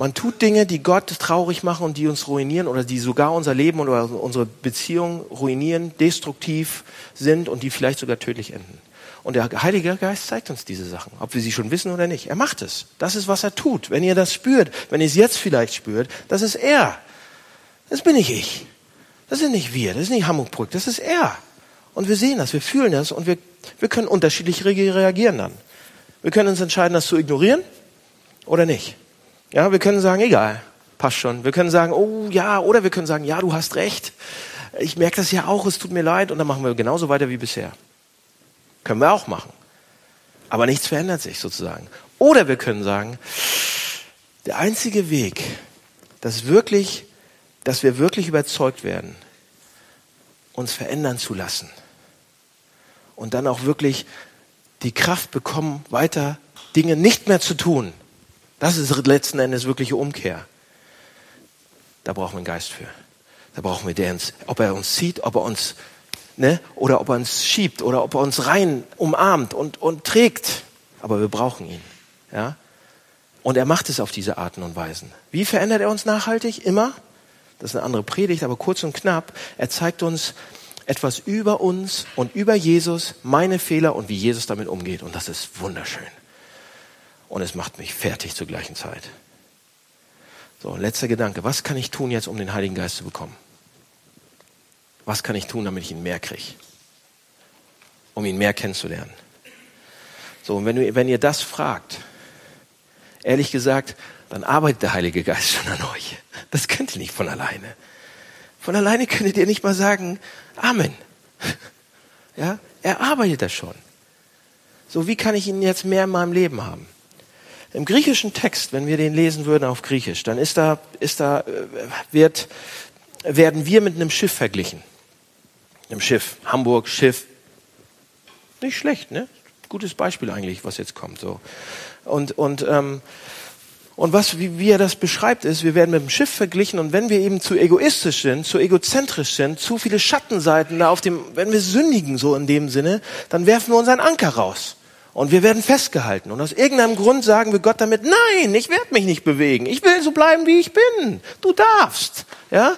A: Man tut Dinge, die Gott traurig machen und die uns ruinieren oder die sogar unser Leben oder unsere Beziehung ruinieren, destruktiv sind und die vielleicht sogar tödlich enden. Und der Heilige Geist zeigt uns diese Sachen, ob wir sie schon wissen oder nicht. Er macht es. Das ist, was er tut. Wenn ihr das spürt, wenn ihr es jetzt vielleicht spürt, das ist er. Das bin nicht ich. Das sind nicht wir. Das ist nicht Hamburg. Das ist er. Und wir sehen das, wir fühlen das und wir, wir können unterschiedlich reagieren dann. Wir können uns entscheiden, das zu ignorieren oder nicht. Ja, wir können sagen, egal, passt schon. Wir können sagen, oh ja, oder wir können sagen, ja, du hast recht. Ich merke das ja auch, es tut mir leid und dann machen wir genauso weiter wie bisher. Können wir auch machen. Aber nichts verändert sich sozusagen. Oder wir können sagen, der einzige Weg, dass wirklich, dass wir wirklich überzeugt werden, uns verändern zu lassen und dann auch wirklich die Kraft bekommen, weiter Dinge nicht mehr zu tun, das ist letzten Endes wirkliche Umkehr. Da brauchen wir einen Geist für. Da brauchen wir den, ob er uns zieht, ob er uns, ne, oder ob er uns schiebt, oder ob er uns rein umarmt und, und trägt. Aber wir brauchen ihn, ja. Und er macht es auf diese Arten und Weisen. Wie verändert er uns nachhaltig? Immer. Das ist eine andere Predigt, aber kurz und knapp. Er zeigt uns etwas über uns und über Jesus, meine Fehler und wie Jesus damit umgeht. Und das ist wunderschön und es macht mich fertig zur gleichen Zeit. So, letzter Gedanke. Was kann ich tun jetzt, um den Heiligen Geist zu bekommen? Was kann ich tun, damit ich ihn mehr kriege? Um ihn mehr kennenzulernen. So, und wenn, du, wenn ihr das fragt, ehrlich gesagt, dann arbeitet der Heilige Geist schon an euch. Das könnt ihr nicht von alleine. Von alleine könntet ihr nicht mal sagen, Amen. Ja, er arbeitet das schon. So, wie kann ich ihn jetzt mehr in meinem Leben haben? Im griechischen Text, wenn wir den lesen würden auf Griechisch, dann ist da, ist da, äh, wird, werden wir mit einem Schiff verglichen. Einem Schiff. Hamburg, Schiff. Nicht schlecht, ne? Gutes Beispiel eigentlich, was jetzt kommt, so. Und, und, ähm, und was, wie, wie er das beschreibt, ist, wir werden mit dem Schiff verglichen und wenn wir eben zu egoistisch sind, zu egozentrisch sind, zu viele Schattenseiten da auf dem, wenn wir sündigen so in dem Sinne, dann werfen wir unseren Anker raus. Und wir werden festgehalten. Und aus irgendeinem Grund sagen wir Gott damit, nein, ich werde mich nicht bewegen. Ich will so bleiben, wie ich bin. Du darfst. Ja?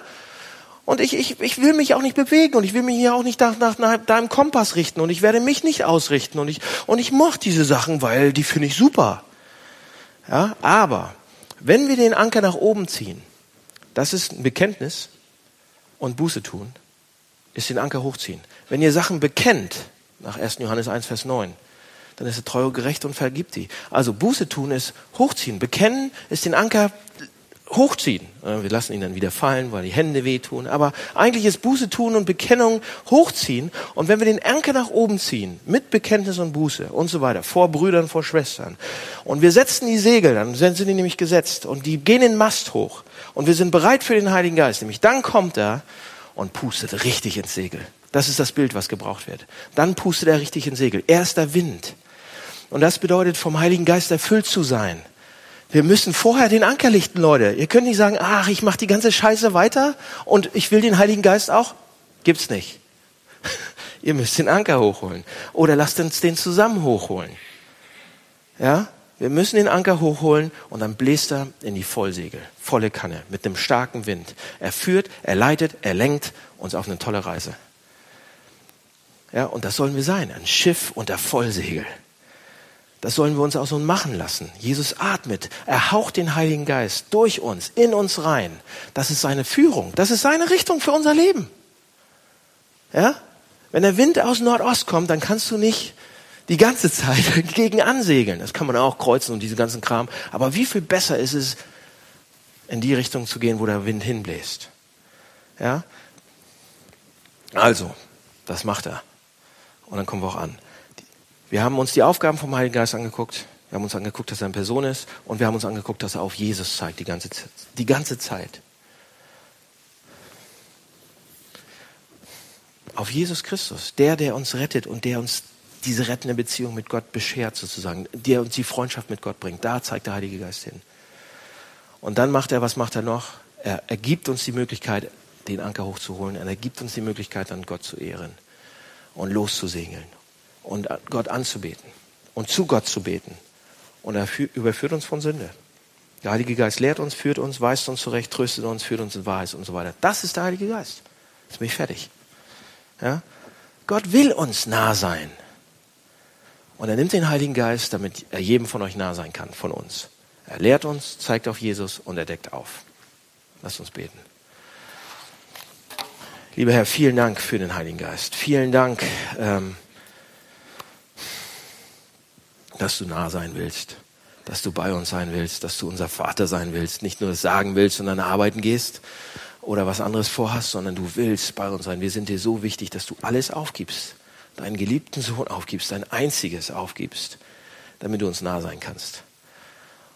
A: Und ich, ich, ich will mich auch nicht bewegen und ich will mich hier auch nicht nach, nach, nach deinem Kompass richten und ich werde mich nicht ausrichten und ich, und ich mache diese Sachen, weil die finde ich super. Ja? Aber wenn wir den Anker nach oben ziehen, das ist ein Bekenntnis und Buße tun, ist den Anker hochziehen. Wenn ihr Sachen bekennt, nach 1. Johannes 1, Vers 9, dann ist er treu und gerecht und vergibt die. Also Buße tun ist hochziehen. Bekennen ist den Anker hochziehen. Wir lassen ihn dann wieder fallen, weil die Hände wehtun. Aber eigentlich ist Buße tun und Bekennung hochziehen. Und wenn wir den Anker nach oben ziehen, mit Bekenntnis und Buße und so weiter, vor Brüdern, vor Schwestern, und wir setzen die Segel, dann sind sie nämlich gesetzt und die gehen den Mast hoch. Und wir sind bereit für den Heiligen Geist. Nämlich dann kommt er und pustet richtig ins Segel. Das ist das Bild, was gebraucht wird. Dann pustet er richtig ins Segel. Er ist der Wind. Und das bedeutet, vom Heiligen Geist erfüllt zu sein. Wir müssen vorher den Anker lichten, Leute. Ihr könnt nicht sagen, ach, ich mache die ganze Scheiße weiter und ich will den Heiligen Geist auch. Gibt's nicht. Ihr müsst den Anker hochholen. Oder lasst uns den zusammen hochholen. Ja? Wir müssen den Anker hochholen und dann bläst er in die Vollsegel, volle Kanne, mit einem starken Wind. Er führt, er leitet, er lenkt uns auf eine tolle Reise. Ja, und das sollen wir sein, ein Schiff unter Vollsegel. Das sollen wir uns auch so machen lassen. Jesus atmet. Er haucht den Heiligen Geist durch uns, in uns rein. Das ist seine Führung. Das ist seine Richtung für unser Leben. Ja? Wenn der Wind aus Nordost kommt, dann kannst du nicht die ganze Zeit gegen ansegeln. Das kann man auch kreuzen und diesen ganzen Kram. Aber wie viel besser ist es, in die Richtung zu gehen, wo der Wind hinbläst? Ja? Also, das macht er. Und dann kommen wir auch an. Wir haben uns die Aufgaben vom Heiligen Geist angeguckt. Wir haben uns angeguckt, dass er eine Person ist. Und wir haben uns angeguckt, dass er auf Jesus zeigt die ganze, die ganze Zeit. Auf Jesus Christus, der, der uns rettet und der uns diese rettende Beziehung mit Gott beschert sozusagen, der uns die Freundschaft mit Gott bringt. Da zeigt der Heilige Geist hin. Und dann macht er, was macht er noch? Er, er gibt uns die Möglichkeit, den Anker hochzuholen. Er gibt uns die Möglichkeit, dann Gott zu ehren und loszusegeln und Gott anzubeten und zu Gott zu beten. Und er überführt uns von Sünde. Der Heilige Geist lehrt uns, führt uns, weist uns zurecht, tröstet uns, führt uns in Wahrheit und so weiter. Das ist der Heilige Geist. Jetzt bin ich fertig. Ja? Gott will uns nah sein. Und er nimmt den Heiligen Geist, damit er jedem von euch nah sein kann, von uns. Er lehrt uns, zeigt auf Jesus und er deckt auf. Lasst uns beten. Lieber Herr, vielen Dank für den Heiligen Geist. Vielen Dank. Ähm, dass du nah sein willst, dass du bei uns sein willst, dass du unser Vater sein willst, nicht nur sagen willst, sondern arbeiten gehst oder was anderes vorhast, sondern du willst bei uns sein. Wir sind dir so wichtig, dass du alles aufgibst, deinen geliebten Sohn aufgibst, dein einziges aufgibst, damit du uns nah sein kannst.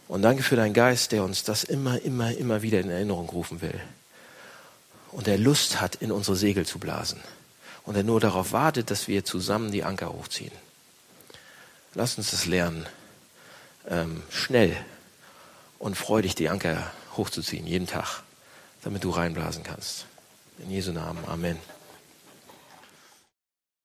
A: Und danke für deinen Geist, der uns das immer, immer, immer wieder in Erinnerung rufen will. Und der Lust hat, in unsere Segel zu blasen. Und der nur darauf wartet, dass wir zusammen die Anker hochziehen. Lass uns das lernen, ähm, schnell und freudig die Anker hochzuziehen, jeden Tag, damit du reinblasen kannst. In Jesu Namen. Amen.